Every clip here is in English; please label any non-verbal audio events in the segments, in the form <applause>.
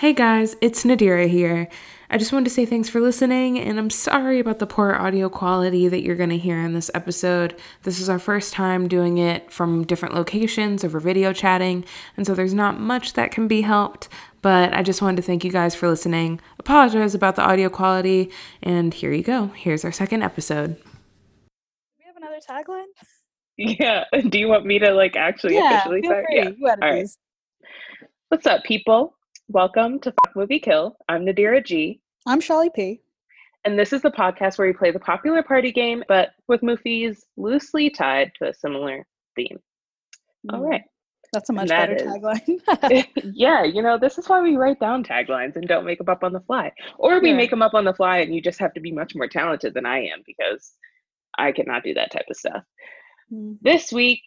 Hey guys, it's Nadira here. I just wanted to say thanks for listening, and I'm sorry about the poor audio quality that you're going to hear in this episode. This is our first time doing it from different locations over video chatting, and so there's not much that can be helped, but I just wanted to thank you guys for listening. Apologize about the audio quality, and here you go. Here's our second episode. we have another tagline? Yeah. <laughs> Do you want me to like actually yeah, officially feel start? free. Yeah. You edit All right. What's up, people? Welcome to Fuck Movie Kill. I'm Nadira G, I'm Shelly P. and this is the podcast where we play the popular party game, but with movies loosely tied to a similar theme. All Mm, right. That's a much better is- tagline. <laughs> <laughs> yeah, you know, this is why we write down taglines and don't make them up on the fly. Or we Yeah. make them up on the fly and you just have to be much more talented than I am because I cannot do that type of stuff. Mm, This week,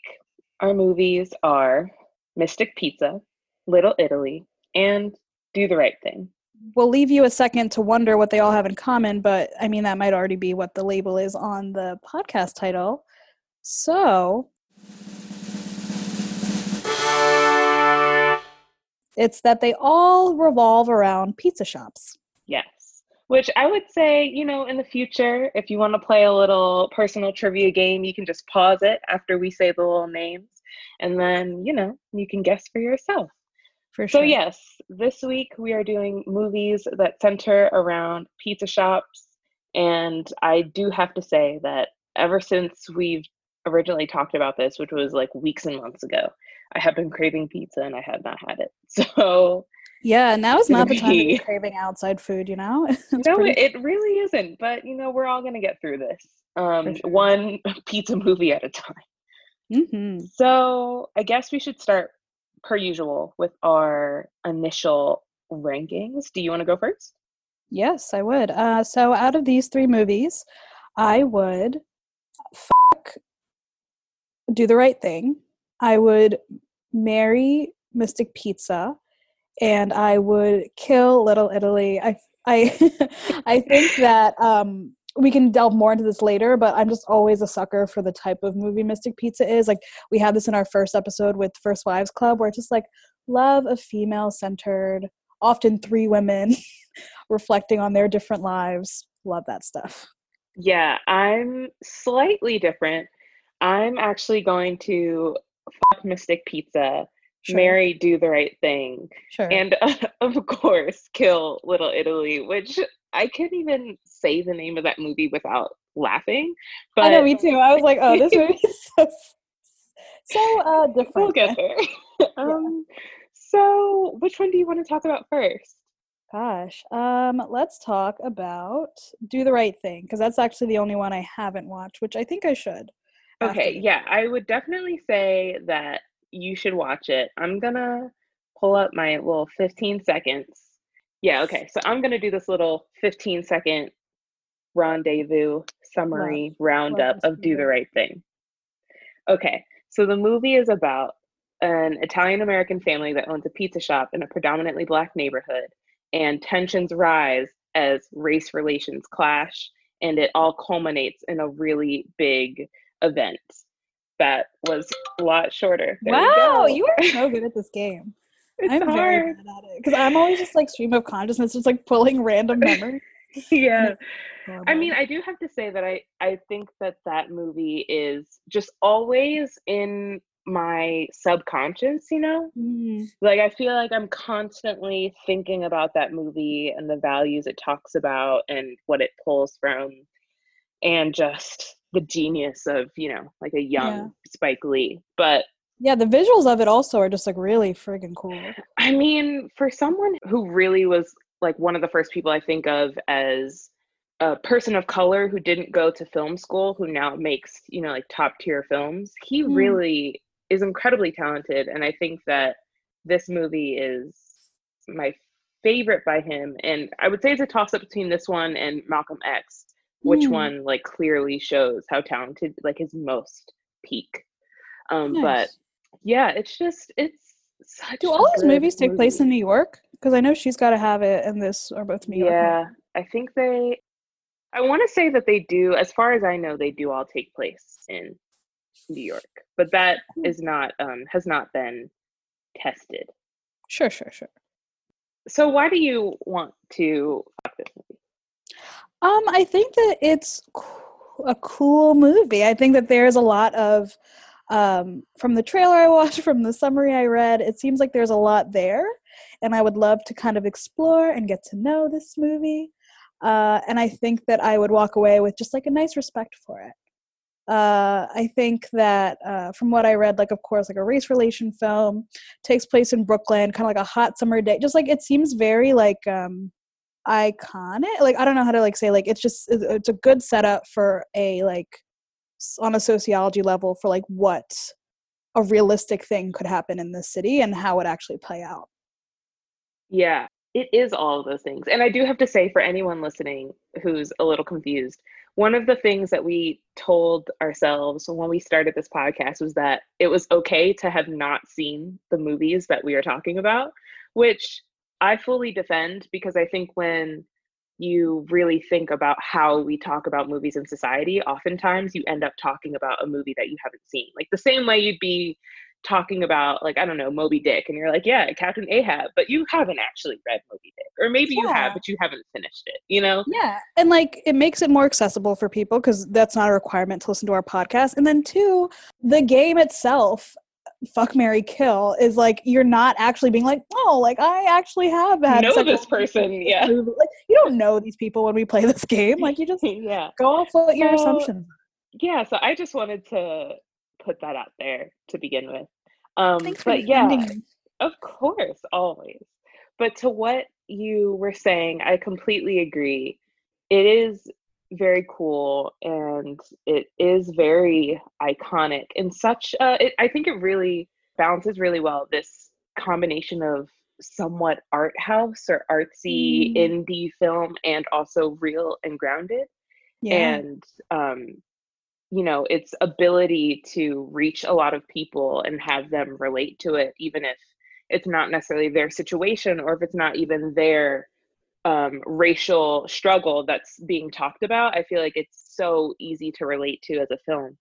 our movies are Mystic Pizza, Little Italy, and Do the Right Thing. we'll leave you a second to wonder what they all have in common, but I mean, that might already be what the label is on the podcast title. So it's that they all revolve around pizza shops. Yes. Which I would say, you know, in the future, if you want to play a little personal trivia game, you can just pause it after we say the little names. And then, you know, you can guess for yourself. For So, yes, this week we are doing movies that center around pizza shops. And I do have to say that ever since we've originally talked about this, which was like weeks and months ago, I have been craving pizza and I have not had it. <laughs> So, Yeah, now is not the time to be craving outside food, you know? <laughs> No, pretty- it, really isn't. But, you know, we're all going to get through this um, sure. one <laughs> pizza movie at a time. Mhm. So, I guess we should start, per usual, with our initial rankings. Do you want to go first? Yes, I would. Uh, so out of these three movies, I would fuck do the right thing. I would marry Mystic Pizza, and I would kill Little Italy. I I <laughs> I think that um, we can delve more into this later, but I'm just always a sucker for the type of movie Mystic Pizza is. Like we had this in our first episode with First Wives Club, where it's just like love a female centered, often three women <laughs> reflecting on their different lives. Love that stuff. Yeah, I'm slightly different. I'm actually going to fuck Mystic Pizza, Sure. marry Do the Right Thing, Sure. and <laughs> of course, kill Little Italy, which I couldn't even say the name of that movie without laughing. But I know, me too. I was like, oh, this movie is so, so uh, different. we'll get there. <laughs> um, so, which one do you want to talk about first? Gosh, um, let's talk about Do the Right Thing because that's actually the only one I haven't watched, which I think I should. Okay, this. yeah, I would definitely say that you should watch it. I'm gonna pull up my little 15 seconds. Yeah, okay, so I'm gonna do this little 15 second rendezvous summary roundup of Do the. Right Thing. Okay, so the movie is about an Italian American family that owns a pizza shop in a predominantly black neighborhood, and tensions rise as race relations clash, and it all culminates in a really big event that was a lot shorter. There wow, go. you are so good at <laughs> this game. It's I'm hard. at it because I'm always just like stream of consciousness, just like pulling <laughs> random memories. <laughs> yeah. I mean, I do have to say that I I think that that movie is just always in my subconscious, you know? Mm, Like I feel like I'm constantly thinking about that movie and the values it talks about and what it pulls from and just the genius of, you know, like a young Yeah. Spike Lee. But yeah, the visuals of it also are just like really friggin' cool. I mean, for someone who really was like one of the first people I think of as a person of color who didn't go to film school, who now makes, you know, like top tier films, he Mm. really is incredibly talented. And I think that this movie is my favorite by him. And I would say it's a toss up between this one and Malcolm X, which Mm. one like clearly shows how talented, like his most peak. Um, but Nice. Yeah, it's just, it's such Do all these movies take place in New York? Because I know she's got to have it, and this are both New York. Yeah, I think they. I want to say that they do. As far as I know, they do all take place in New York, but that is not um has not been tested. Sure, sure, sure. so why do you want to fuck this movie? Um, I think that it's a cool movie. I think that there's a lot of um, from the trailer I watched, <laughs> from the summary I read, it seems like there's a lot there, and I would love to kind of explore and get to know this movie. Uh, and I think that I would walk away with just like a nice respect for it. Uh, I think that uh, from what I read, like of course, like a race relation film takes place in Brooklyn, kind of like a hot summer day. Just like it seems very like um, iconic. Like I don't know how to like say like it's just it's a good setup for a like on a sociology level for like what a realistic thing could happen in this city and how it actually play out. Yeah, it is all of those things. And I do have to say for anyone listening who's a little confused, one of the things that we told ourselves when we started this podcast was that it was okay to have not seen the movies that we are talking about, which I fully defend because I think when you really think about how we talk about movies in society, oftentimes you end up talking about a movie that you haven't seen. Like the same way you'd be talking about, like, I don't know, Moby Dick, and you're like, yeah, Captain Ahab, but you haven't actually read Moby Dick. Or maybe yeah. you have, but you haven't finished it, you know? Yeah. And like it makes it more accessible for people because that's not a requirement to listen to our podcast. And then two, the game itself fuck marry Kill is like you're not actually being like, oh, like I actually have had know this person. Yeah, like you don't know these people when we play this game. Like you just <laughs> yeah go off what so, your assumptions. Yeah, so I just wanted to put that out there to begin with. Um, Thanks but yeah, of course, always. But to what you were saying, I completely agree. It is very cool and it is very iconic and such uh, it, i think it really balances really well this combination of somewhat art house or artsy mm. indie film and also real and grounded yeah. and um you know its ability to reach a lot of people and have them relate to it even if it's not necessarily their situation or if it's not even their um, racial struggle that's being talked about. I feel like it's so easy to relate to as a film.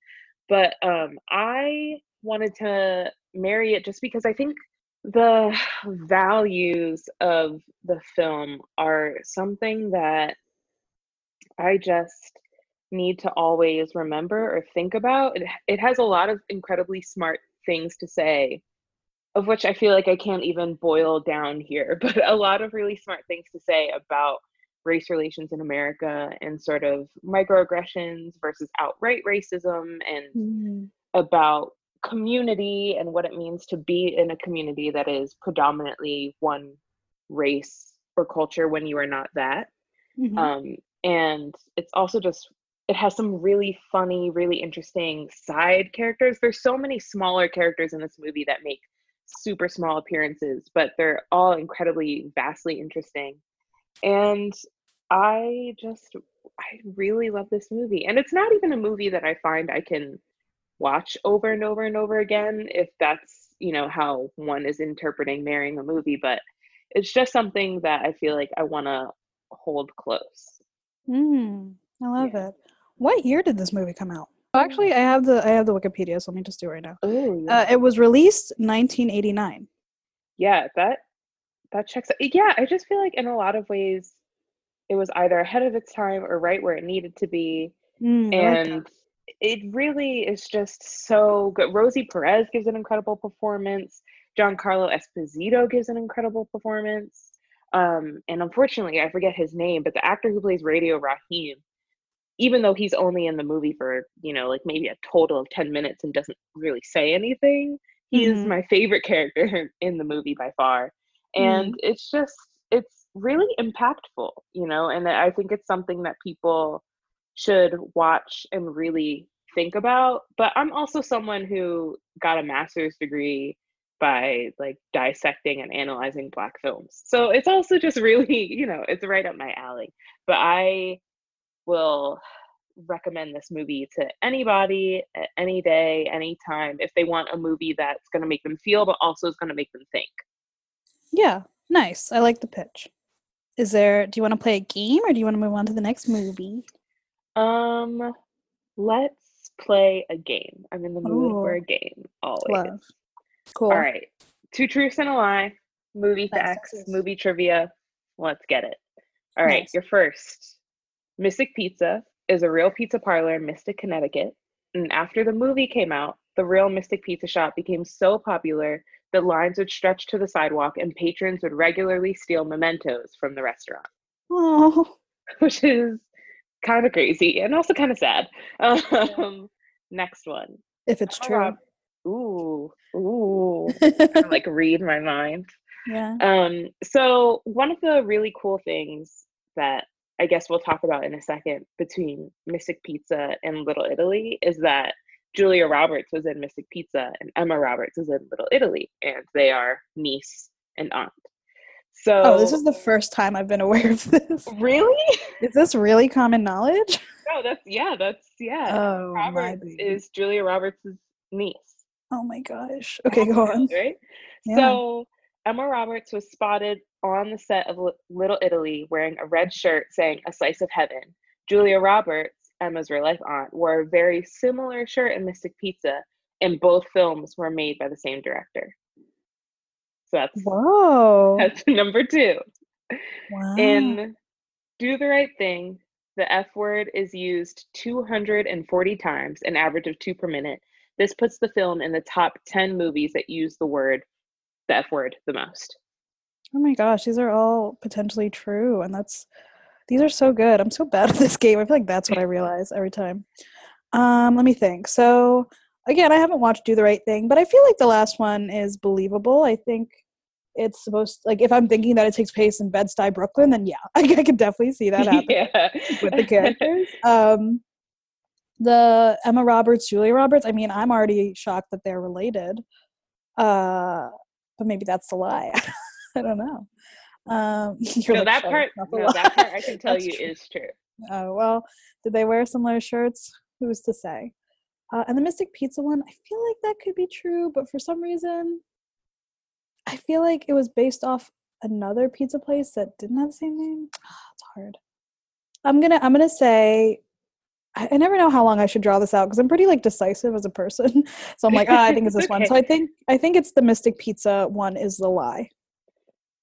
But um, I wanted to marry it just because I think the values of the film are something that I just need to always remember or think about. It, it has a lot of incredibly smart things to say of which I feel like I can't even boil down here, <laughs> but a lot of really smart things to say about race relations in America and sort of microaggressions versus outright racism and mm-hmm. about community and what it means to be in a community that is predominantly one race or culture when you are not that. Mm-hmm. Um, and it's also just it has some really funny, really interesting side characters. There's so many smaller characters in this movie that make super small appearances, but they're all incredibly vastly interesting. And I just I really love this movie. And it's not even a movie that I find I can watch over and over and over again if that's, you know, how one is interpreting marrying a movie, but it's just something that I feel like I want to hold close. Mm, I love yeah. it. What year did this movie come out? Actually, I have the I have the Wikipedia, so let me just do it right now. Oh, yeah. uh, it was released 1989. Yeah, that that checks. Yeah, I just feel like in a lot of ways, it was either ahead of its time or right where it needed to be, mm, and like it really is just so good. Rosie Perez gives an incredible performance. Giancarlo Esposito gives an incredible performance. Um, and unfortunately, I forget his name, but the actor who plays Radio Raheem even though he's only in the movie for you know like maybe a total of 10 minutes and doesn't really say anything he mm-hmm. is my favorite character <laughs> in the movie by far and mm-hmm. it's just it's really impactful you know and i think it's something that people should watch and really think about but i'm also someone who got a master's degree by like dissecting and analyzing black films so it's also just really <laughs> you know it's right up my alley but i will recommend this movie to anybody at any day, anytime, if they want a movie that's going to make them feel, but also is going to make them think. Yeah, nice. I like the pitch. Is there, do you want to play a game or do you want to move on to the next movie? Um, let's play a game. I'm in the mood Ooh. for a game always. Love. Cool. All right. Two truths and a lie. movie Nice, facts, movie trivia. Let's get it. All right, Nice. your first. Mystic Pizza is a real pizza parlor in Mystic, Connecticut. And after the movie came out, the real Mystic Pizza shop became so popular that lines would stretch to the sidewalk and patrons would regularly steal mementos from the restaurant, Oh, <laughs> which is kind of crazy and also kind of sad. Um, next one. if it's true. Ooh, ooh. Kinda <laughs> like read my mind. yeah. Um, so one of the really cool things that I guess we'll talk about in a second between Mystic Pizza and Little Italy is that Julia Roberts was in Mystic Pizza and Emma Roberts is in Little Italy, and they are niece and aunt. So Oh, this is the first time I've been <laughs> aware of this. really Is this really common knowledge? no, that's yeah, that's yeah. Oh, Roberts is Julia Roberts' niece. Oh my gosh. Okay, go on. Right? Yeah. So Emma Roberts was spotted on the set of Little Italy wearing a red shirt saying "A Slice of Heaven." Julia Roberts, Emma's real life aunt, wore a very similar shirt in Mystic Pizza, and both films were made by the same director. So that's Whoa. that's <laughs> number two. wow. In Do the Right Thing, the F word is used 240 times, an average of two per minute. This puts the film in the top 10 movies that use the word, the F word, the most. oh my gosh, these are all potentially true. And that's, these are so good. I'm so bad at this game. I feel like that's what I realize every time. Um, let me think. So, again, I haven't watched Do the Right Thing, but I feel like the last one is believable. I think it's supposed like if I'm thinking that it takes place in Bed-Stuy, Brooklyn, then yeah, <laughs> I, I could definitely see that <laughs> happening. yeah. with the characters. <laughs> Um, the Emma Roberts, Julia Roberts. I mean, I'm already shocked that they're related. Uh, but maybe that's a lie. <laughs> I don't know. Um, <laughs> no, like, that part, no, lie." that part I can <laughs> tell you true. is true. Oh well, did they wear similar shirts? Who's to say? Uh, and the Mystic Pizza one, I feel like that could be true, but for some reason, I feel like it was based off another pizza place that didn't have the same name. <gasps> it's hard. I'm gonna I'm gonna say I, I never know how long I should draw this out because I'm pretty like decisive as a person. <laughs> so I'm like, ah, I think it's this one. So I <laughs> think I think it's the Mystic Pizza one is the lie.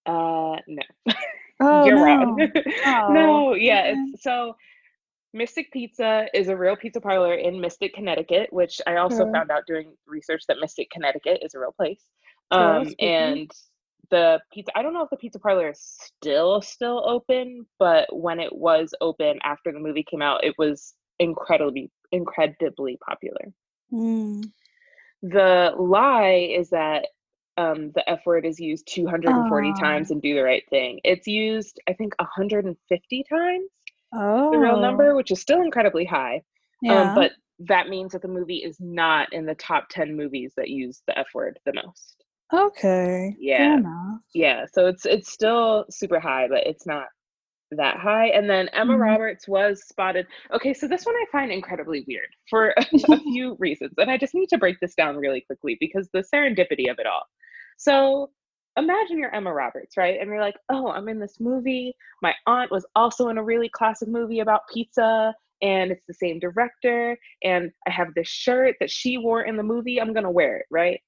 Uh, no. <laughs> Oh You're no. wrong. Oh, no, yeah. okay. It's so Mystic Pizza is a real pizza parlor in Mystic, Connecticut, which I also Sure. found out doing research that Mystic, Connecticut is a real place. Um, that's spooky. and the pizza I don't know if the pizza parlor is still still open, but when it was open after the movie came out, it was incredibly incredibly popular. Mm. The lie is that um, the F word is used 240 Aw. times and do the right thing. It's used, I think, 150 times, Oh, the real number, which is still incredibly high. Yeah. Um, but that means that the movie is not in the top 10 movies that use the F word the most. Okay. Yeah. Yeah, so it's it's still super high, but it's not that high. And then Emma Mhm. Roberts was spotted. Okay, so this one I find incredibly weird for <laughs> a, a <laughs> few reasons. And I just need to break this down really quickly because the serendipity of it all. So imagine you're Emma Roberts, right? And you're like, oh, I'm in this movie. My aunt was also in a really classic movie about pizza, and it's the same director. And I have this shirt that she wore in the movie. I'm going to wear it, right?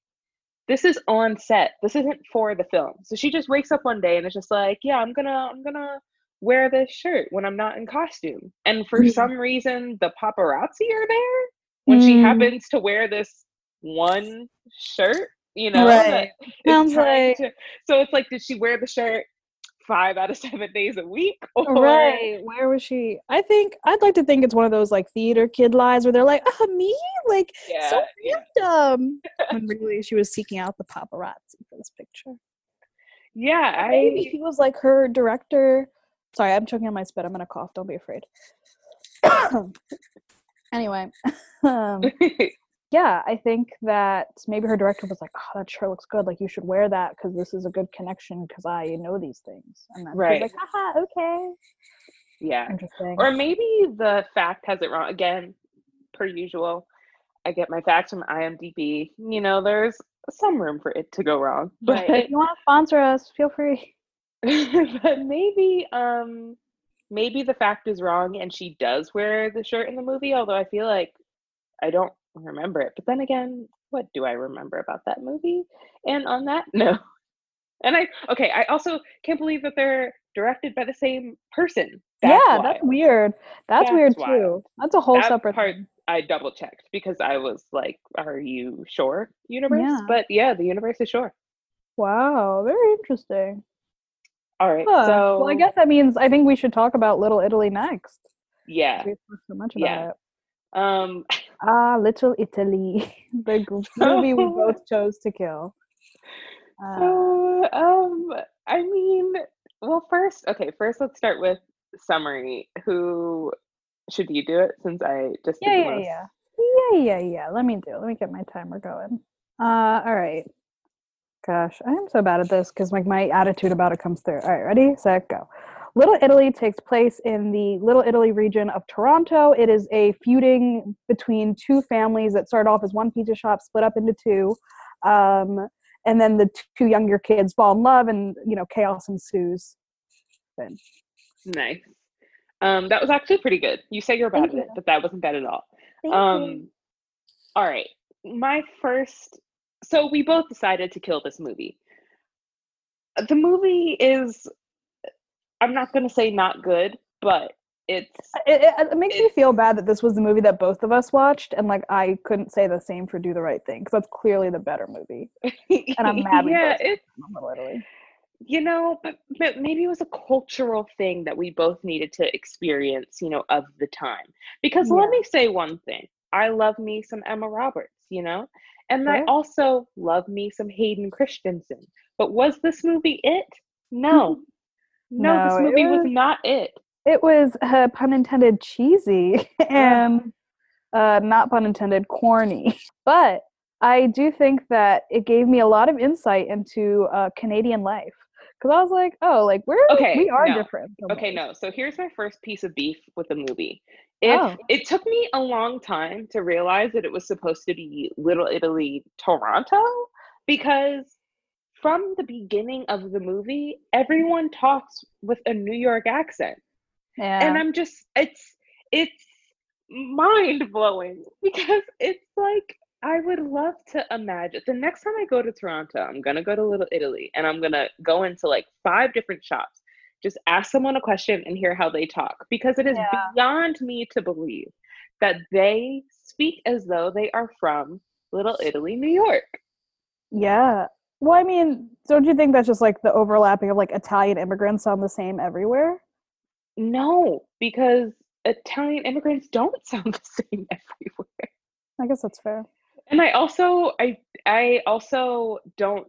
This is on set. This isn't for the film. So she just wakes up one day and it's just like, yeah, I'm gonna, I'm gonna wear this shirt when I'm not in costume. And for Mhm. some reason, the paparazzi are there when she Mm. happens to wear this one shirt. You know, Right. Sounds like- to- so it's like, did she wear the shirt five out of seven days a week? <laughs> Or Right. Where was she? I think I'd like to think it's one of those like theater kid lies where they're like, ah, me? Like yeah, so yeah. random. <laughs> when really she was seeking out the paparazzi for this picture. yeah, Maybe he was like her director. Sorry, I'm choking on my spit. I'm gonna cough. Don't be afraid. <coughs> anyway, <laughs> um, <laughs> yeah, I think that maybe her director was like, "Oh, that shirt looks good. Like you should wear that because this is a good connection because I know these things." And then Right. like, "Haha, okay, yeah. interesting." Or maybe the fact has it wrong. Again, per usual, I get my facts from IMDb. You know, there's some room for it to go wrong. But, <laughs> Right. If you want to sponsor us, feel free. <laughs> but maybe um maybe the fact is wrong and she does wear the shirt in the movie, although I feel like I don't remember it. But then again, what do I remember about that movie? And on that <laughs> note, And I okay, I also can't believe that they're directed by the same person. That's yeah, wild. that's weird. That's, That's weird wild. too. That's a whole that separate part thing. I double checked because I was like, "Are you sure, universe?" Yeah. But yeah, the universe is sure. Wow, very interesting. All right, Huh. so well, I guess that means I think we should talk about Little Italy next. yeah, We've talked so much about Yeah. it. um, <laughs> Ah, Little Italy, <laughs> the movie we <laughs> both chose to kill. Uh, so um, I mean, well, first, okay, first let's start with summary. Who should you do it since I just yeah, did the yeah, most? yeah, yeah, yeah, yeah. Let me do. it. Let me get my timer going. Uh, all right. Gosh, I am so bad at this because like my attitude about it comes through. All right, ready, set, go. Little Italy takes place in the Little Italy region of Toronto. It is a feuding between two families that start off as one pizza shop, split up into two, um, and then the two younger kids fall in love, and you know chaos ensues. Then Nice. Um, that was actually pretty good. You say you're bad Thank at it, but that wasn't bad at all. Thank you. Um, all right. My first. So we both decided to kill this movie. The movie is. I'm not going to say not good, but it's. it, it, it makes me feel bad that this was the movie that both of us watched, and like I couldn't say the same for Do the Right Thing because that's clearly the better movie. <laughs> And I'm mad yeah, it's Literally. you know, but, but maybe it was a cultural thing that we both needed to experience, you know, of the time. Because Yeah. let me say one thing I love me some Emma Roberts, you know, and I also love me some Hayden Christensen. But was this movie it? No. No, <laughs> No, this movie was was- not it. It was uh, pun intended cheesy <laughs> and uh, not pun intended corny, <laughs> but I do think that it gave me a lot of insight into uh, Canadian life because I was like, oh, like we're Okay, we are no. different. Okay, no. So here's my first piece of beef with the movie. If Oh. it took me a long time to realize that it was supposed to be Little Italy, Toronto, because from the beginning of the movie, everyone talks with a New York accent. Yeah. And I'm just it's it's mind blowing <laughs> because it's like I would love to imagine the next time I go to Toronto, I'm gonna go to Little Italy and I'm gonna go into like five different shops, just ask someone a question and hear how they talk because it is Yeah. beyond me to believe that they speak as though they are from Little Italy, New York. Yeah. Well, I mean, don't you think that's just like the overlapping of like Italian immigrants sound the same everywhere? No, because Italian immigrants don't <laughs> sound the same everywhere. I guess that's fair. And I also I I also don't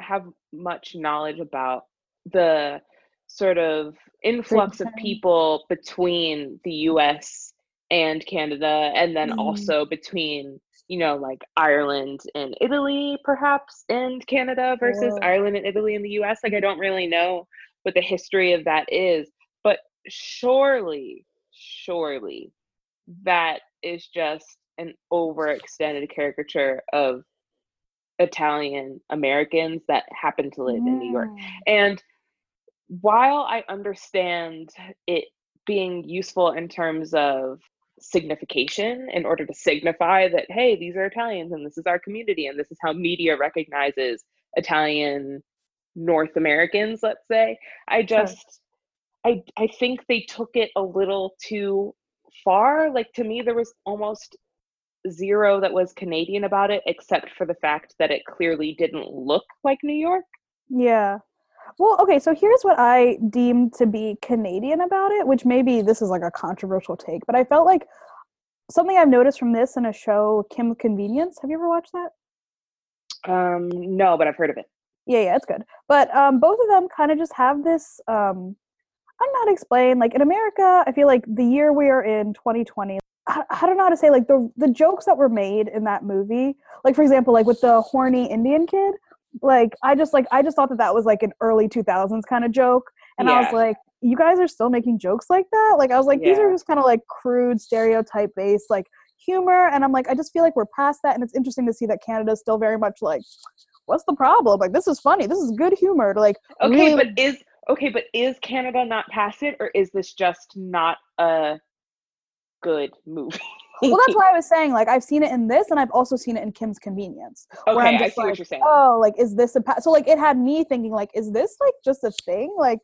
have much knowledge about the sort of influx of people between the US and Canada and then Mm. also between you know like Ireland and Italy perhaps and Canada versus Oh. Ireland and Italy and the US like I don't really know what the history of that is but surely surely that is just an overextended caricature of Italian Americans that happen to live in New York. Mm. And while I understand it being useful in terms of signification in order to signify that, hey, these are Italians and this is our community and this is how media recognizes Italian North Americans, let's say, I just. I, I think they took it a little too far. Like to me, there was almost zero that was Canadian about it, except for the fact that it clearly didn't look like New York. Yeah. Well, okay, so here's what I deem to be Canadian about it, which maybe this is like a controversial take, but I felt like something I've noticed from this in a show, Kim Convenience. Have you ever watched that? Um, no, but I've heard of it. Yeah, yeah, it's good. But um, both of them kind of just have this. Um, I'm not explain like in America. I feel like the year we are in, 2020. I, I don't know how to say like the the jokes that were made in that movie. Like for example, like with the horny Indian kid. Like I just like I just thought that that was like an early 2000s kind of joke, and I was like, you guys are still making jokes like that. Like I was like, these are just kind of like crude stereotype based like humor, and I'm like, I just feel like we're past that, and it's interesting to see that Canada's still very much like what's the problem? Like this is funny. This is good humor. To like Okay, really, but is okay, but is Canada not past it, or is this just not a good movie? Well, that's <laughs> why I was saying like I've seen it in this, and I've also seen it in Kim's Convenience. where I'm Okay, I see like, what you're saying. Oh, like is this a pa-? so like it had me thinking like is this like just a thing like,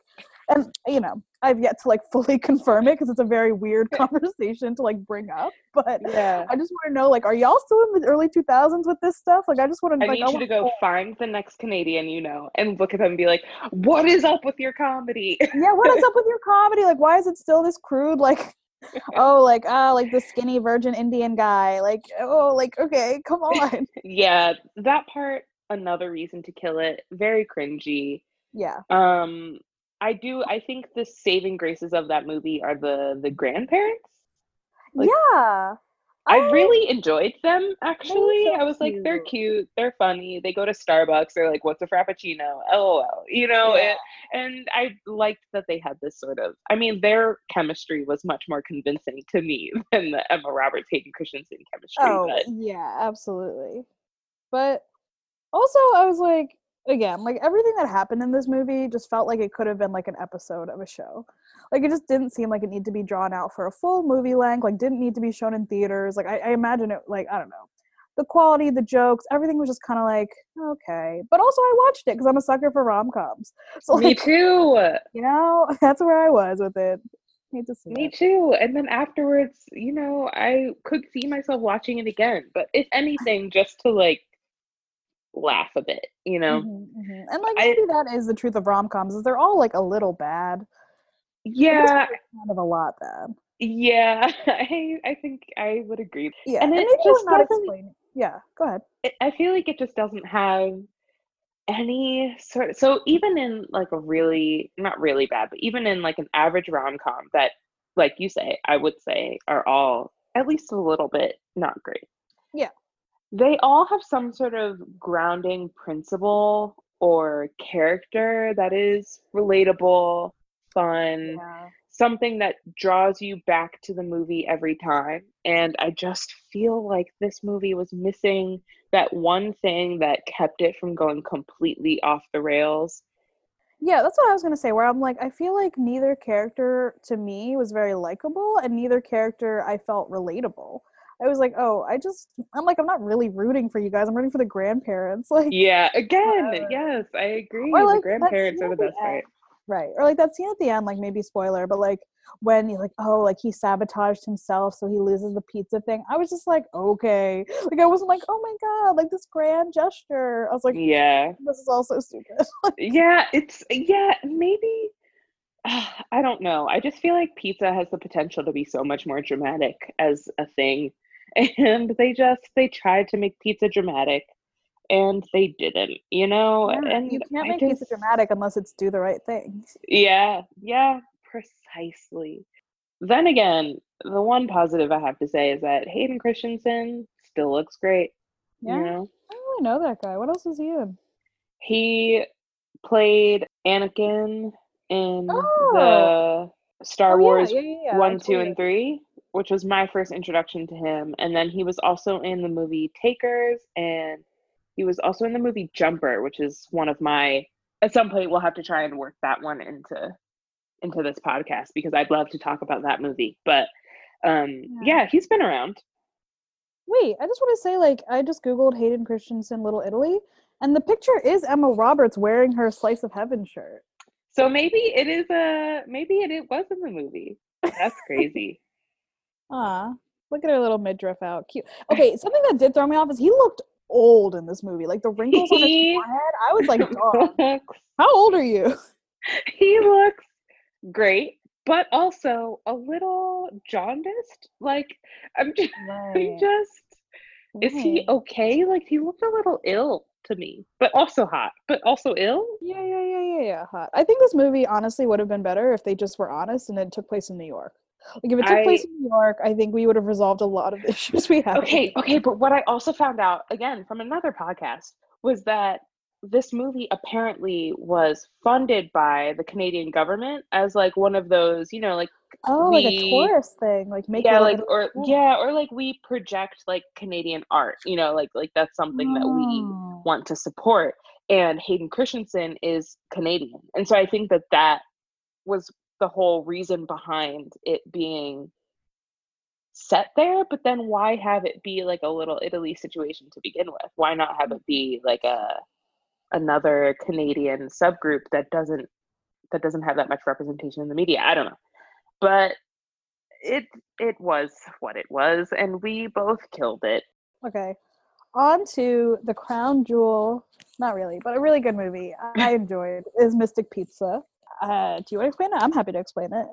and you know I've yet to like <laughs> fully confirm it because it's a very weird <laughs> conversation to like bring up. But yeah. I just want to know like are y'all still in the early 2000s with this stuff? Like I just want to I like need you to go find the next Canadian you know and look at them and be like, what is up with your comedy? yeah, what is up with your comedy? Like, why is it still this crude? Like, oh, like ah, like the skinny virgin Indian guy. Like, oh, like okay, come on. <laughs> yeah, that part, another reason to kill it. Very cringy. yeah, Um, I do. I think the saving graces of that movie are the the grandparents. Like, yeah. I really enjoyed them. Actually, so I was like, they're cute. cute, they're funny. They go to Starbucks. They're like, "What's a frappuccino?" LOL. You know, Yeah. it, and I liked that they had this sort of. I mean, their chemistry was much more convincing to me <laughs> than the Emma Roberts Hayden Christensen chemistry. Oh, but yeah, absolutely. But also, I was like, again, like everything that happened in this movie just felt like it could have been like an episode of a show. Like it just didn't seem like it needed to be drawn out for a full movie length. Like didn't need to be shown in theaters. Like I, I imagine it. Like I don't know, the quality, the jokes, everything was just kind of like okay. But also, I watched it because I'm a sucker for rom coms. <laughs> So me too. you know, <laughs> that's where I was with it. Hate to see Me it. too. And then afterwards, you know, I could see myself watching it again. But if anything, just to like laugh a bit, you know? Mhm, mhm. And like I- maybe that is the truth of rom coms is they're all like a little bad. Yeah, kind of a lot bad. yeah. <laughs> I I think I would agree. Yeah, And and, it maybe just not explaining. Yeah, go ahead. it, I feel like it just doesn't have any sort so even in like a really not really bad, but even in like an average rom-com that like you say, I would say are all at least a little bit not great. Yeah. They all have some sort of grounding principle or character that is relatable, fun, Yeah. something that draws you back to the movie every time. And I just feel like this movie was missing that one thing that kept it from going completely off the rails. Yeah, that's what I was gonna say. Where I'm like, I feel like neither character to me was very likable, and neither character I felt relatable. I was like, oh, I just, I'm like, I'm not really rooting for you guys. I'm rooting for the grandparents. <laughs> Like, Yeah, again, Uh, yes, I agree. or like that grandparents are the the best end. right? Or like that scene at the end, like maybe spoiler, but like when he's like, oh, like he sabotaged himself, so he loses the pizza thing. I was just like, okay, <laughs> like I wasn't like, oh my god, like this grand gesture. I was like, Yeah. <laughs> this is all so stupid. Yeah, it's yeah, maybe <sighs> I don't know. I just feel like pizza has the potential to be so much more dramatic as a thing. And they just they tried to make pizza dramatic and they didn't, you know? Yeah, and you can't make pizza dramatic unless it's do the right thing. Yeah, yeah, precisely. Then again, the one positive I have to say is that Hayden Christensen still looks great. Yeah, You know? I don't really know that guy. What else is he in? He played Anakin in Oh. the Star Oh, Wars yeah, yeah, yeah, one, two, and three, which was my first introduction to him. And then he was also in the movie Takers, and he was also in the movie Jumper, which is one of my. At some point, we'll have to try and work that one into into this podcast because I'd love to talk about that movie. But um, Yeah. yeah, he's been around. Wait, I just want to say, like, I just googled Hayden Christensen, Little Italy, and the picture is Emma Roberts wearing her Slice of Heaven shirt. So maybe it is a maybe it, it was in the movie. That's crazy. Ah, look at her little midriff out, cute. <laughs> Okay, something that did throw me off is he looked old in this movie. Like the wrinkles on his forehead, I was like, <laughs> looks how old are you? <laughs> he looks great, but also a little jaundiced. Like I'm just, I'm just is he okay? Like he looked a little ill to me, but also hot, but also ill. Yeah, yeah, yeah, yeah, yeah. Hot. I think this movie honestly would have been better if they just were honest and it took place in New York. Like if it took place in New York, I think we would have resolved a lot of the <laughs> issues we have. Okay, okay, but what I also found out again from another podcast was that this movie apparently was funded by the Canadian government as like one of those, you know, like Oh, like a tourist thing, like make yeah, like or cool. yeah, or like we project like Canadian art, you know, like like that's something that we Oh. want to support. And Hayden Christensen is Canadian, and so I think that that was the whole reason behind it being set there, but then why have it be like a little Italy situation to begin with? Why not have it be like a another Canadian subgroup that doesn't that doesn't have that much representation in the media? I don't know. But it it was what it was and we both killed it. Okay. On to the crown jewel, not really, but a really good movie <laughs> I enjoyed is Mystic Pizza. Uh, do you want to explain it? I'm happy to explain it.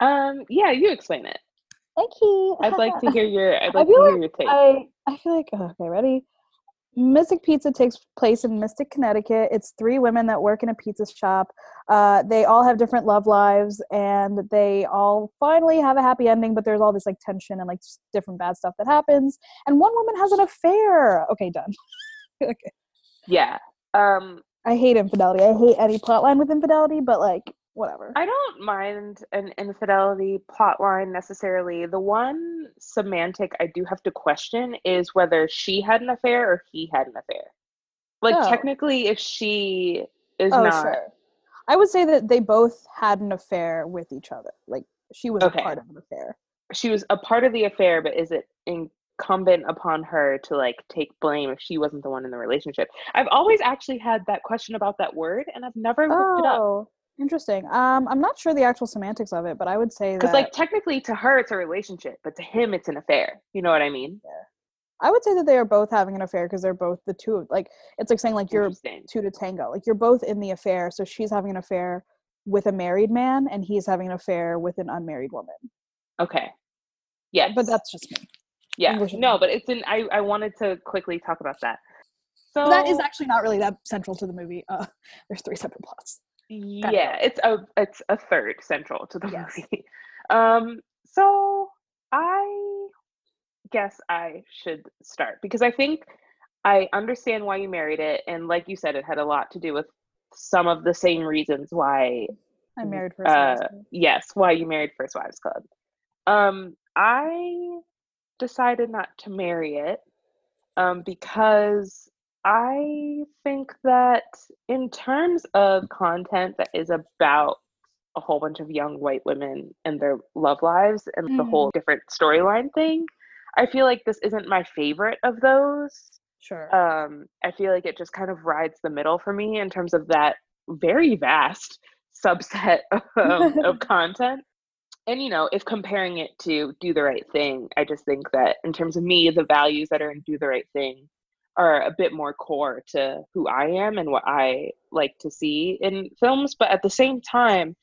Um, yeah, you explain it. Thank you. I'd like to hear your. I'd <laughs> like to hear like your take. I, I feel like okay, ready? Mystic Pizza takes place in Mystic, Connecticut. It's three women that work in a pizza shop. Uh, they all have different love lives, and they all finally have a happy ending. But there's all this like tension and like different bad stuff that happens. And one woman has an affair. Okay, done. <laughs> okay. yeah. Um, I hate infidelity. I hate any plotline with infidelity, but like whatever. I don't mind an infidelity plot line necessarily. The one semantic I do have to question is whether she had an affair or he had an affair. Like Oh. technically, if she is oh, not sure. I would say that they both had an affair with each other. Like she was Okay. a part of an affair. she was a part of the affair, but is it incumbent upon her to like take blame if she wasn't the one in the relationship? I've always actually had that question about that word, and I've never looked it up. Oh, interesting. Um, I'm not sure the actual semantics of it, but I would say that Because like technically to her it's a relationship, but to him it's an affair. You know what I mean? Yeah. I would say that they are both having an affair because they're both the two. of- Like it's like saying like you're two to tango. Like you're both in the affair. So she's having an affair with a married man, and he's having an affair with an unmarried woman. Okay. Yeah, But that's just me. Yeah. No, but it's in I, I wanted to quickly talk about that. So that is actually not really that central to the movie. Uh, <laughs> there's three separate plots. yeah, it's a it's a third central to the Yes. movie. <laughs> Um so I guess I should start because I think I understand why you married it and like you said it had a lot to do with some of the same reasons why Mhm. married a uh, yes, why you married First Wives Club. Um, I decided not to marry it um, because I think that in terms of content that is about a whole bunch of young white women and their love lives and the Mm. whole different storyline thing, I feel like this isn't my favorite of those Sure. um, I feel like it just kind of rides the middle for me in terms of that very vast subset <laughs> of, of <laughs> content. And you know, if comparing it to Do the Right Thing, I just think that in terms of me, the values that are in Do the Right Thing are a bit more core to who I am and what I like to see in films. But at the same time,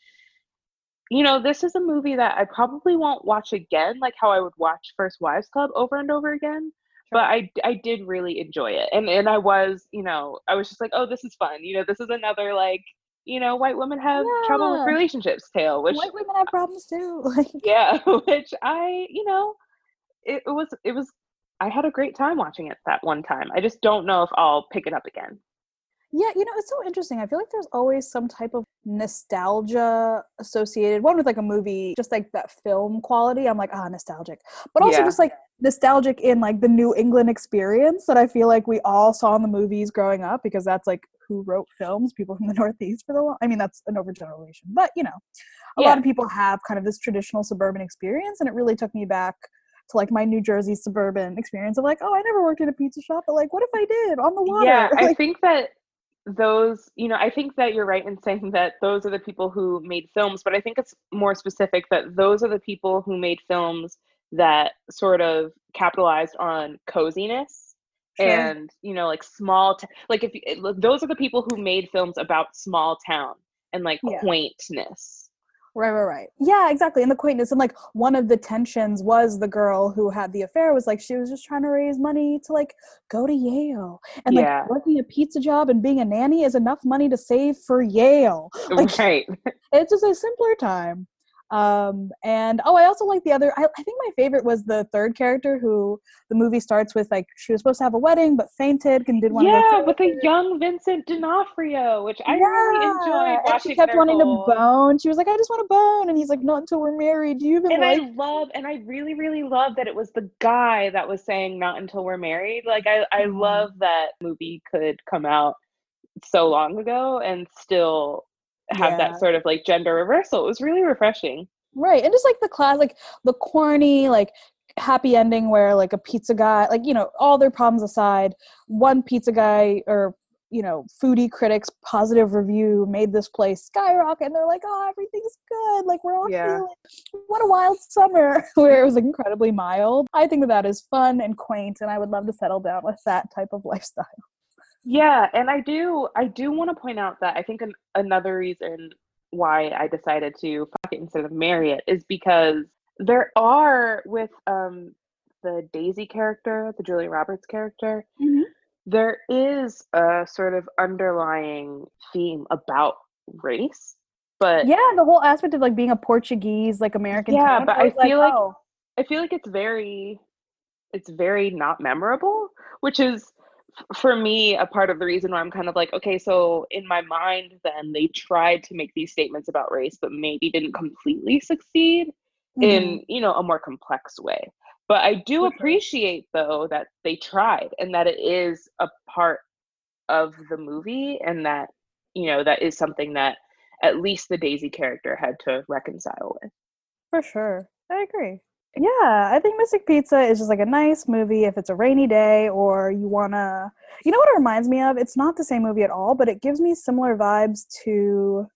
you know, this is a movie that I probably won't watch again, like how I would watch First Wives Club over and over again but I I did really enjoy it, and and I was you know I was just like oh this is fun you know this is another like you know white women have trouble with relationships tale which White women have problems too. <laughs> Yeah <laughs> which I you know it, it was it was I had a great time watching it that one time I just don't know if I'll pick it up again Yeah, you know, it's so interesting. I feel like there's always some type of nostalgia associated. One with like a movie, just like that film quality. I'm like, ah, nostalgic. But also Yeah. just like nostalgic in like the New England experience that I feel like we all saw in the movies growing up because that's like who wrote films, people from the <laughs> Northeast for the long. I mean, that's an overgeneralization, but you know, a Yeah. lot of people have kind of this traditional suburban experience, and it really took me back to like my New Jersey suburban experience of like, oh, I never worked in a pizza shop, but like, what if I did on the water? Yeah, <laughs> I think that those, you know, I think that you're right in saying that those are the people who made films, but I think it's more specific that those are the people who made films that sort of capitalized on coziness Sure. and, you know, like small, t- like if you, those are the people who made films about small town and like Yeah. quaintness. Right, right, right. Yeah, exactly. And the quaintness and like one of the tensions was the girl who had the affair was like she was just trying to raise money to like go to Yale. And like Yeah. working a pizza job and being a nanny is enough money to save for Yale. <laughs> Like right. it's just a simpler time. Um and oh I also like the other I, I think my favorite was the third character who the movie starts with like she was supposed to have a wedding but fainted and didn't want to Yeah, with a young Vincent D'Onofrio, which I really enjoyed and she kept wanting whole- to bone. She was like, I just want to bone. And he's like, not until we're married. Do you even and like I love and I really really love that it was the guy that was saying not until we're married. Like I I Mhm. love that movie could come out so long ago and still have Yeah. that sort of like gender reversal. It was really refreshing. Right. And just like the class, like the corny, like happy ending where like a pizza guy like you know all their problems aside one pizza guy or you know foodie critics positive review made this place skyrocket and they're like oh everything's good like we're all Yeah. feeling what a wild summer <laughs> where it was incredibly mild i think that that is fun and quaint and i would love to settle down with that type of lifestyle Yeah, and I do I do want to point out that I think an, another reason why I decided to fuck it instead of marry it is because there are with um the Daisy character, the Julia Roberts character, there is a sort of underlying theme about race, but yeah the whole aspect of like being a portuguese like american Yeah, town, but I like, feel like- oh, I feel like it's very it's very not memorable, which is for me a part of the reason why I'm kind of like, okay, so in my mind then they tried to make these statements about race but maybe didn't completely succeed mhm. in, you know, a more complex way. But I do appreciate though that they tried and that it is a part of the movie and that, you know, that is something that at least the Daisy character had to reconcile with. For sure. I agree. Yeah, I think Mystic Pizza is just like a nice movie if it's a rainy day or you want to. You know what it reminds me of? It's not the same movie at all, but it gives me similar vibes to.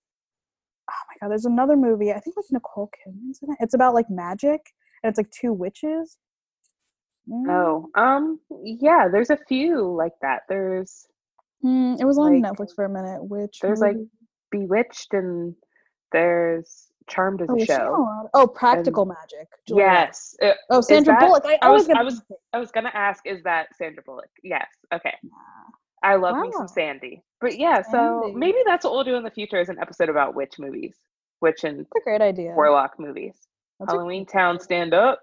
Oh my god, there's another movie. I think like Nicole Kidman's in it. It's about like magic and it's like two witches. Mm. Oh, um, yeah, there's a few like that. There's Mm, it was on like, Netflix for a minute. Which there's like? Bewitched and there's Charmed as oh, a show. Oh, Practical Magic. Julia Yes. uh, Oh, Sandra that- Bullock. I, I always was get I was I was gonna ask, is that Sandra Bullock? Yes. Okay. I love me some Sandy. But yeah, so maybe that's what we'll do in the future is an episode about witch movies. Witch and That's a great idea. warlock movies. That's Halloween Town stand up.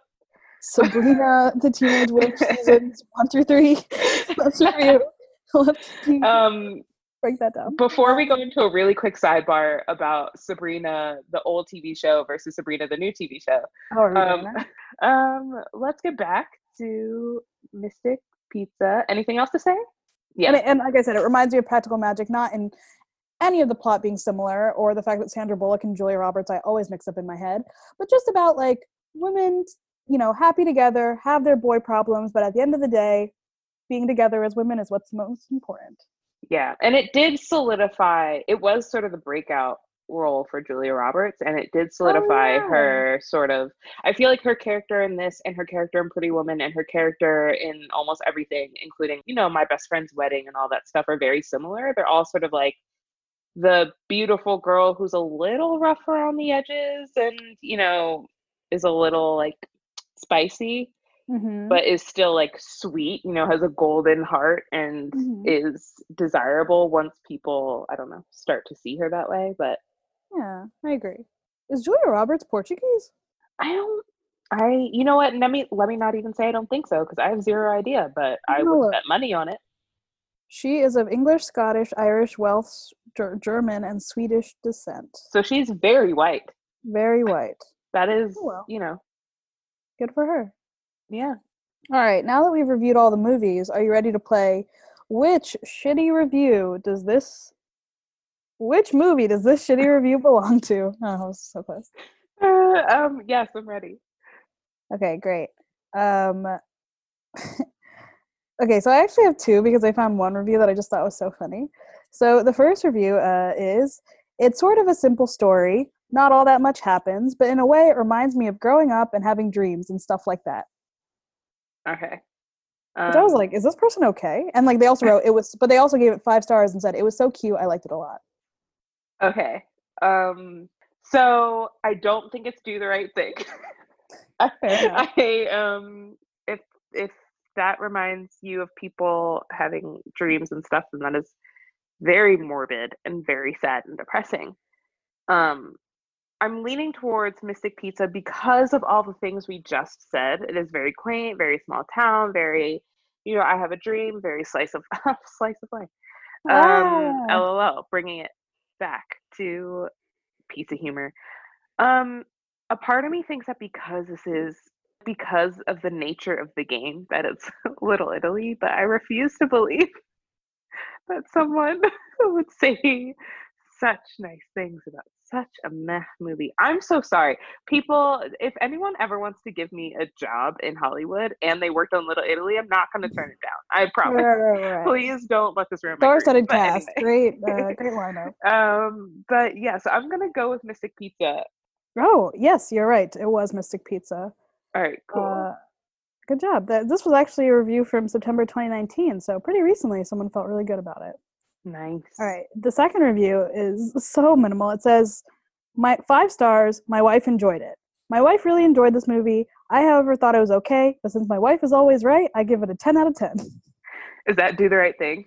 Sabrina <laughs> the Teenage Witch seasons one through three. <laughs> <laughs> Let's review. Let's Um break that down. Before we go into a really quick sidebar about Sabrina, the old TV show versus Sabrina, the new TV show, How um, <laughs> um, let's get back to Mystic Pizza. Anything else to say? Yeah. And, and like I said, it reminds me of Practical Magic, not in any of the plot being similar or the fact that Sandra Bullock and Julia Roberts I always mix up in my head, but just about like women, you know, happy together, have their boy problems, but at the end of the day, being together as women is what's most important. Yeah. And it did solidify, it was sort of the breakout role for Julia Roberts, and it did oh, solidify yeah. her sort of. I feel like her character in this, and her character in Pretty Woman, and her character in almost everything, including, you know, My Best Friend's Wedding and all that stuff, are very similar. They're all sort of like, the beautiful girl who's a little rough around the edges and you know is a little like spicy Mm-hmm. but is still like sweet you know has a golden heart and Mhm. is desirable once people i don't know start to see her that way but yeah, I agree. Is Julia Roberts Portuguese? i don't i you know what let me let me not even say i don't think so because i have zero idea but i No. would bet money on it She is of English, Scottish, Irish, Welsh, Ger- German, and Swedish descent. so she's very white Very white. that is Oh, well. you know Good for her. Yeah All right, now that we've reviewed all the movies, are you ready to play which shitty review does this which movie does this shitty <laughs> review belong to? <laughs> Oh, I was so close. uh, um yes i'm ready Okay, great. Um <laughs> Okay, so I actually have two because I found one review that I just thought was so funny. So the first review uh, is it's sort of a simple story. Not all that much happens, but in a way, it reminds me of growing up and having dreams and stuff like that. Okay Which I was Um, like, is this person okay? And like they also wrote it was, but they also gave it five stars and said it was so cute. I liked it a lot. Okay. Um so I don't think it's do the right thing. <laughs> I um if if that reminds you of people having dreams and stuff, then that is very morbid and very sad and depressing. Um I'm leaning towards Mystic Pizza because of all the things we just said. It is very quaint, very small town, very, you know, I have a dream, very slice of <laughs> slice of life. Um, Ah. LOL, bringing it back to pizza humor. Um, a part of me thinks that because this is because of the nature of the game that it's <laughs> Little Italy, but I refuse to believe <laughs> that someone would say such nice things about such a meh movie. I'm so sorry. People, if anyone ever wants to give me a job in Hollywood and they worked on Little Italy, I'm not going to turn it down. I <laughs> promise. Right, right, right. Please don't let this ruin my Star-studded career. But cast. anyway. Great, uh, <laughs> great lineup. Um, but yeah, so I'm gonna go with Mystic Pizza. Oh yes, you're right. It was Mystic Pizza. All right, cool. Uh, good job. That this was actually a review from September 2019, so pretty recently. Someone felt really good about it. Nice. All right. The second review is so minimal. It says, "My five stars. My wife enjoyed it. My wife really enjoyed this movie. I, however, thought it was okay, but since my wife is always right, I give it a 10 out of 10." Is that do the right thing?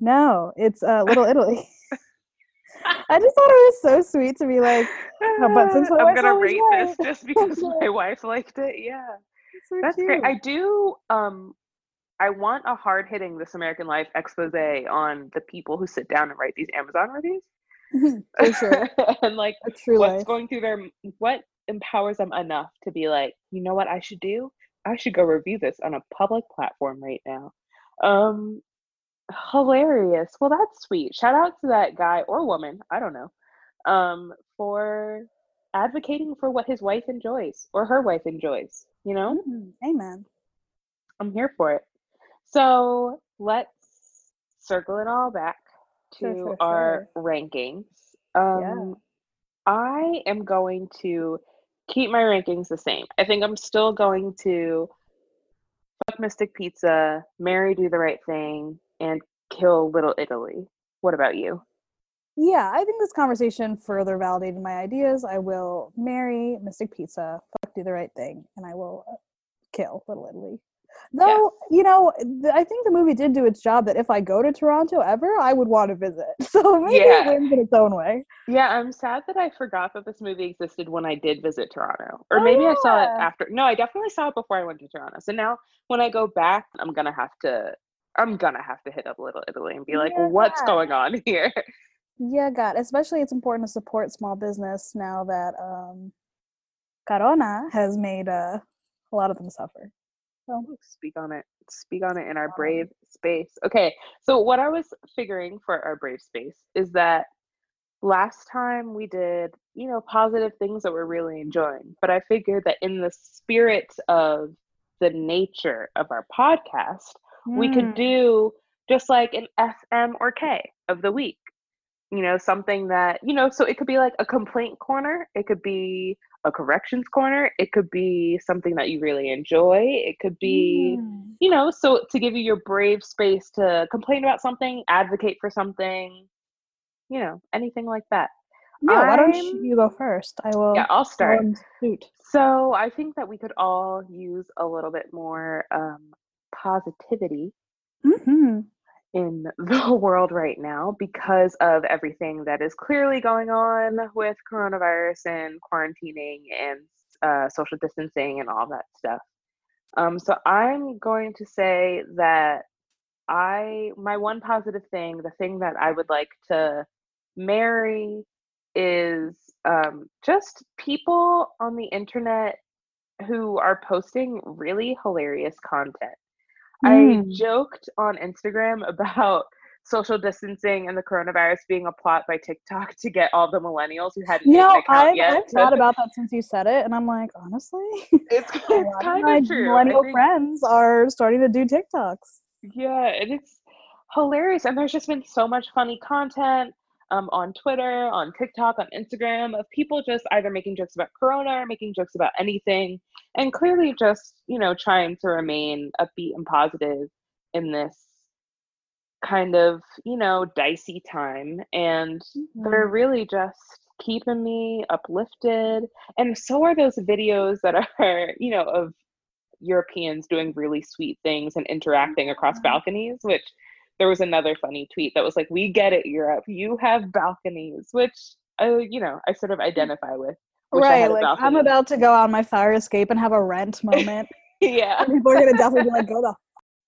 No, it's uh, Little Italy. I just thought it was so sweet to be like, Oh, but since my I'm gonna rate right. this just because <laughs> my wife liked it. Yeah, so that's cute. great. I do. Um, I want a hard hitting This American Life expose on the people who sit down and write these Amazon reviews. <laughs> For sure. <laughs> and like what's life. going through their what empowers them enough to be like, you know what I should do? I should go review this on a public platform right now. Um hilarious. Well, that's sweet. Shout out to that guy or woman, I don't know. Um for advocating for what his wife enjoys or her wife enjoys, you know? Mhm. Amen. I'm here for it. So, let's circle it all back to Sure, sure, our rankings. Um, Yeah. I am going to keep my rankings the same. I think I'm still going to fuck Mystic Pizza, marry Do the Right Thing, and kill Little Italy. What about you? Yeah, I think this conversation further validated my ideas. I will marry Mystic Pizza, fuck do the right thing, and I will kill Little Italy. Though, you know, th- I think the movie did do its job that if I go to Toronto ever, I would want to visit. <laughs> So maybe Yeah. it wins in its own way. Yeah, I'm sad that I forgot that this movie existed when I did visit Toronto. Or Oh, maybe I saw it after. No, I definitely saw it before I went to Toronto. So now when I go back, I'm going to have to I'm to have to hit up Little Italy and be like, Yeah. "What's going on <laughs> here?" Yeah, God. Especially it's important to support small business now that um, Corona has made uh, a lot of them suffer. So, Speak on it. Speak on it in our brave space. Okay. So what I was figuring for our brave space is that last time we did, you know, positive things that we're really enjoying, but I figured that in the spirit of the nature of our podcast, we could mm, do just like an FM or K of the week. You know, something that, you know, so it could be like a complaint corner, it could be a corrections corner, it could be something that you really enjoy, it could be, mm. you know, so to give you your brave space to complain about something, advocate for something, you know, anything like that. Yeah, why don't you go first? I will. Yeah, I'll start. So I think that we could all use a little bit more um, positivity hmm in <laughs> the world right now because of everything that is clearly going on with coronavirus and quarantining and uh, social distancing and all that stuff. Um, so I'm going to say that I, my one positive thing, the thing that I would like to marry is um, just people on the internet who are posting really hilarious content. I Mm. joked on Instagram <laughs> about social distancing and the coronavirus being a plot by TikTok to get all the millennials who hadn't You know, I've, yet. I've thought <laughs> about that since you said it, and I'm like, honestly, <laughs> it's, it's kind of true. Millennial think- friends are starting to do TikToks. Yeah, and it's hilarious. And there's just been so much funny content um, on Twitter, on TikTok, on Instagram of people just either making jokes about Corona or making jokes about anything, and clearly just, you know, trying to remain upbeat and positive in this kind of, you know, dicey time. And they're really just keeping me uplifted. And so are those videos that are, you know, of Europeans doing really sweet things and interacting across Yeah. balconies, which there was another funny tweet that was like, "We get it, Europe. You have balconies," which I, you know, I sort of identify with. Right, like I'm about to go on my fire escape and have a rent <laughs> moment. yeah. and people are gonna definitely be like, "Go the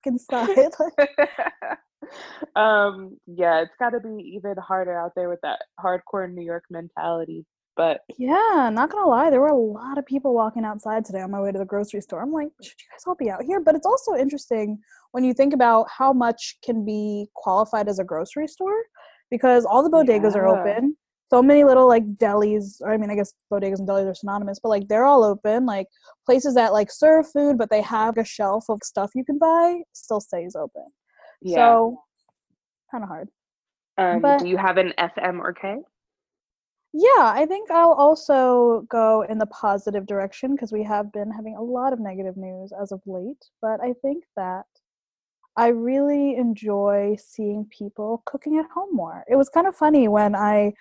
<laughs> fuck inside." <laughs> um, yeah, it's got to be even harder out there with that hardcore New York mentality. But yeah, not gonna lie, there were a lot of people walking outside today on my way to the grocery store. I'm like, should you guys all be out here? But it's also interesting when you think about how much can be qualified as a grocery store because all the bodegas are open. so many little like delis, or I mean, I guess bodegas and delis are synonymous, but like they're all open. Like places that like serve food, but they have a shelf of stuff you can buy still stays open. Yeah. So kind of hard. um, but- do you have an FM or K? Yeah, I think I'll also go in the positive direction because we have been having a lot of negative news as of late. But I think that I really enjoy seeing people cooking at home more. It was kind of funny when I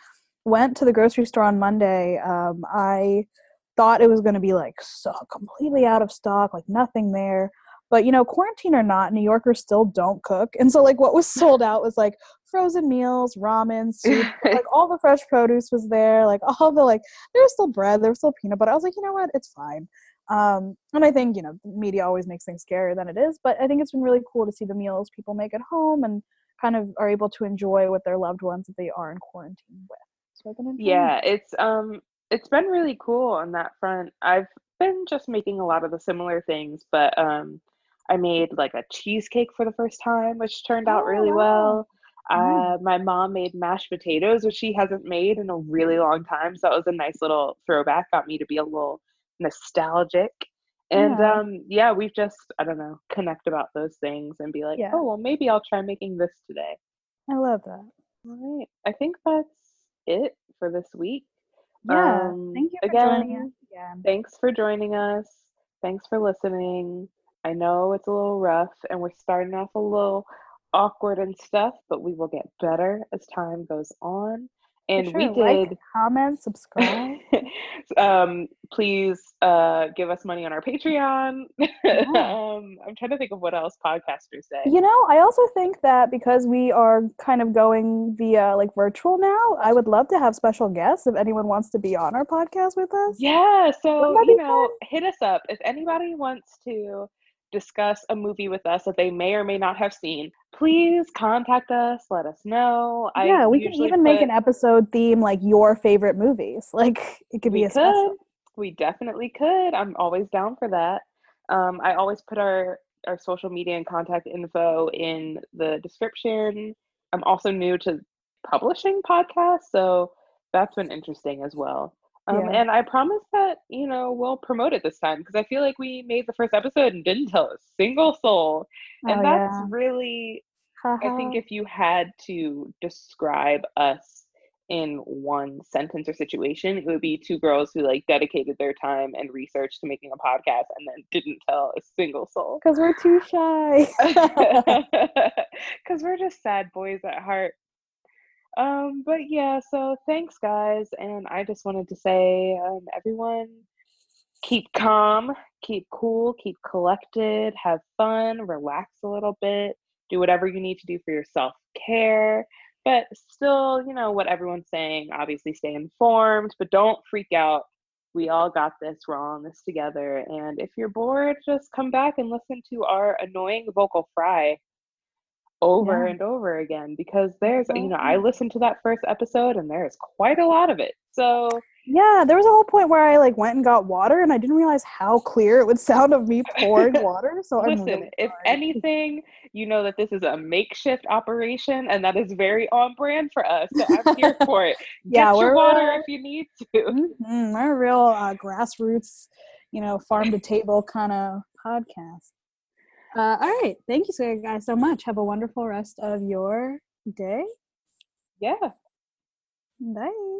went to the grocery store on Monday. Um, I thought it was going to be like so completely out of stock, like nothing there. But you know, quarantine or not, New Yorkers still don't cook, and so like what was sold out was like frozen meals, ramen, <laughs> soup, like all the fresh produce was there, like <laughs> all the like there was still bread, there was still peanut butter. I was like, you know what, it's fine. Um, and I think you know, media always makes things scarier than it is, but I think it's been really cool to see the meals people make at home and kind of are able to enjoy with their loved ones that they are in quarantine with. So Yeah, it's um it's been really cool on that front. I've been just making a lot of the similar things, but um I made like a cheesecake for the first time, which turned out Oh, really well. Mm. Uh, my mom made mashed potatoes, which she hasn't made in a really long time. So that was a nice little throwback, got me to be a little nostalgic. And Yeah. um, yeah, we've just, I don't know, connect about those things and be like, Yeah. oh, well, maybe I'll try making this today. I love that. All right. I think that's it for this week. Yeah. Um, Thank you for joining again, us again. Thanks for joining us. Thanks for listening. I know it's a little rough and we're starting off a little awkward and stuff, but we will get better as time goes on. And we sure, like, did comment, subscribe. <laughs> um please uh give us money on our patreon Yeah. <laughs> um i'm trying to think of what else podcasters say You know, I also think that because we are kind of going via like virtual now, I would love to have special guests if anyone wants to be on our podcast with us. yeah so you know hit us up if anybody wants to discuss a movie with us that they may or may not have seen please contact us let us know I yeah, we can even make an episode theme like your favorite movies. <laughs> Like it could be a special. We definitely could. I'm always down for that. Um, I always put our our social media and contact info in the description. I'm also new to publishing podcasts, so that's been interesting as well. Um, Yeah. And I promise that you know we'll promote it this time because I feel like we made the first episode and didn't tell a single soul, and Oh, that's yeah. really I think if you had to describe us in one sentence or situation, it would be two girls who like dedicated their time and research to making a podcast and then didn't tell a single soul. Because we're too shy. <laughs> <laughs> <laughs> Because we're just sad boys at heart. Um, but yeah, so thanks guys. And I just wanted to say, um, everyone keep calm, keep cool, keep collected, have fun, relax a little bit, do whatever you need to do for your self care. But still, you know, what everyone's saying, obviously stay informed, but don't freak out. We all got this. We're all in this together. And if you're bored, just come back and listen to our annoying vocal fry over Yeah. and over again because there's, you know, I listened to that first episode and there's quite a lot of it. So, yeah, there was a whole point where I like went and got water and I didn't realize how clear it would <laughs> sound of me pouring <laughs> water. So I'm Listen, really if <laughs> anything, you know that this is a makeshift operation and that is very on brand for us. So I'm here for it. Yeah, Get we're, water if you need to. Mhm, We're a real uh, grassroots, you know, farm to table kind of podcast. Uh, all right. Thank you, guys, so much. Have a wonderful rest of your day. Yeah. Bye.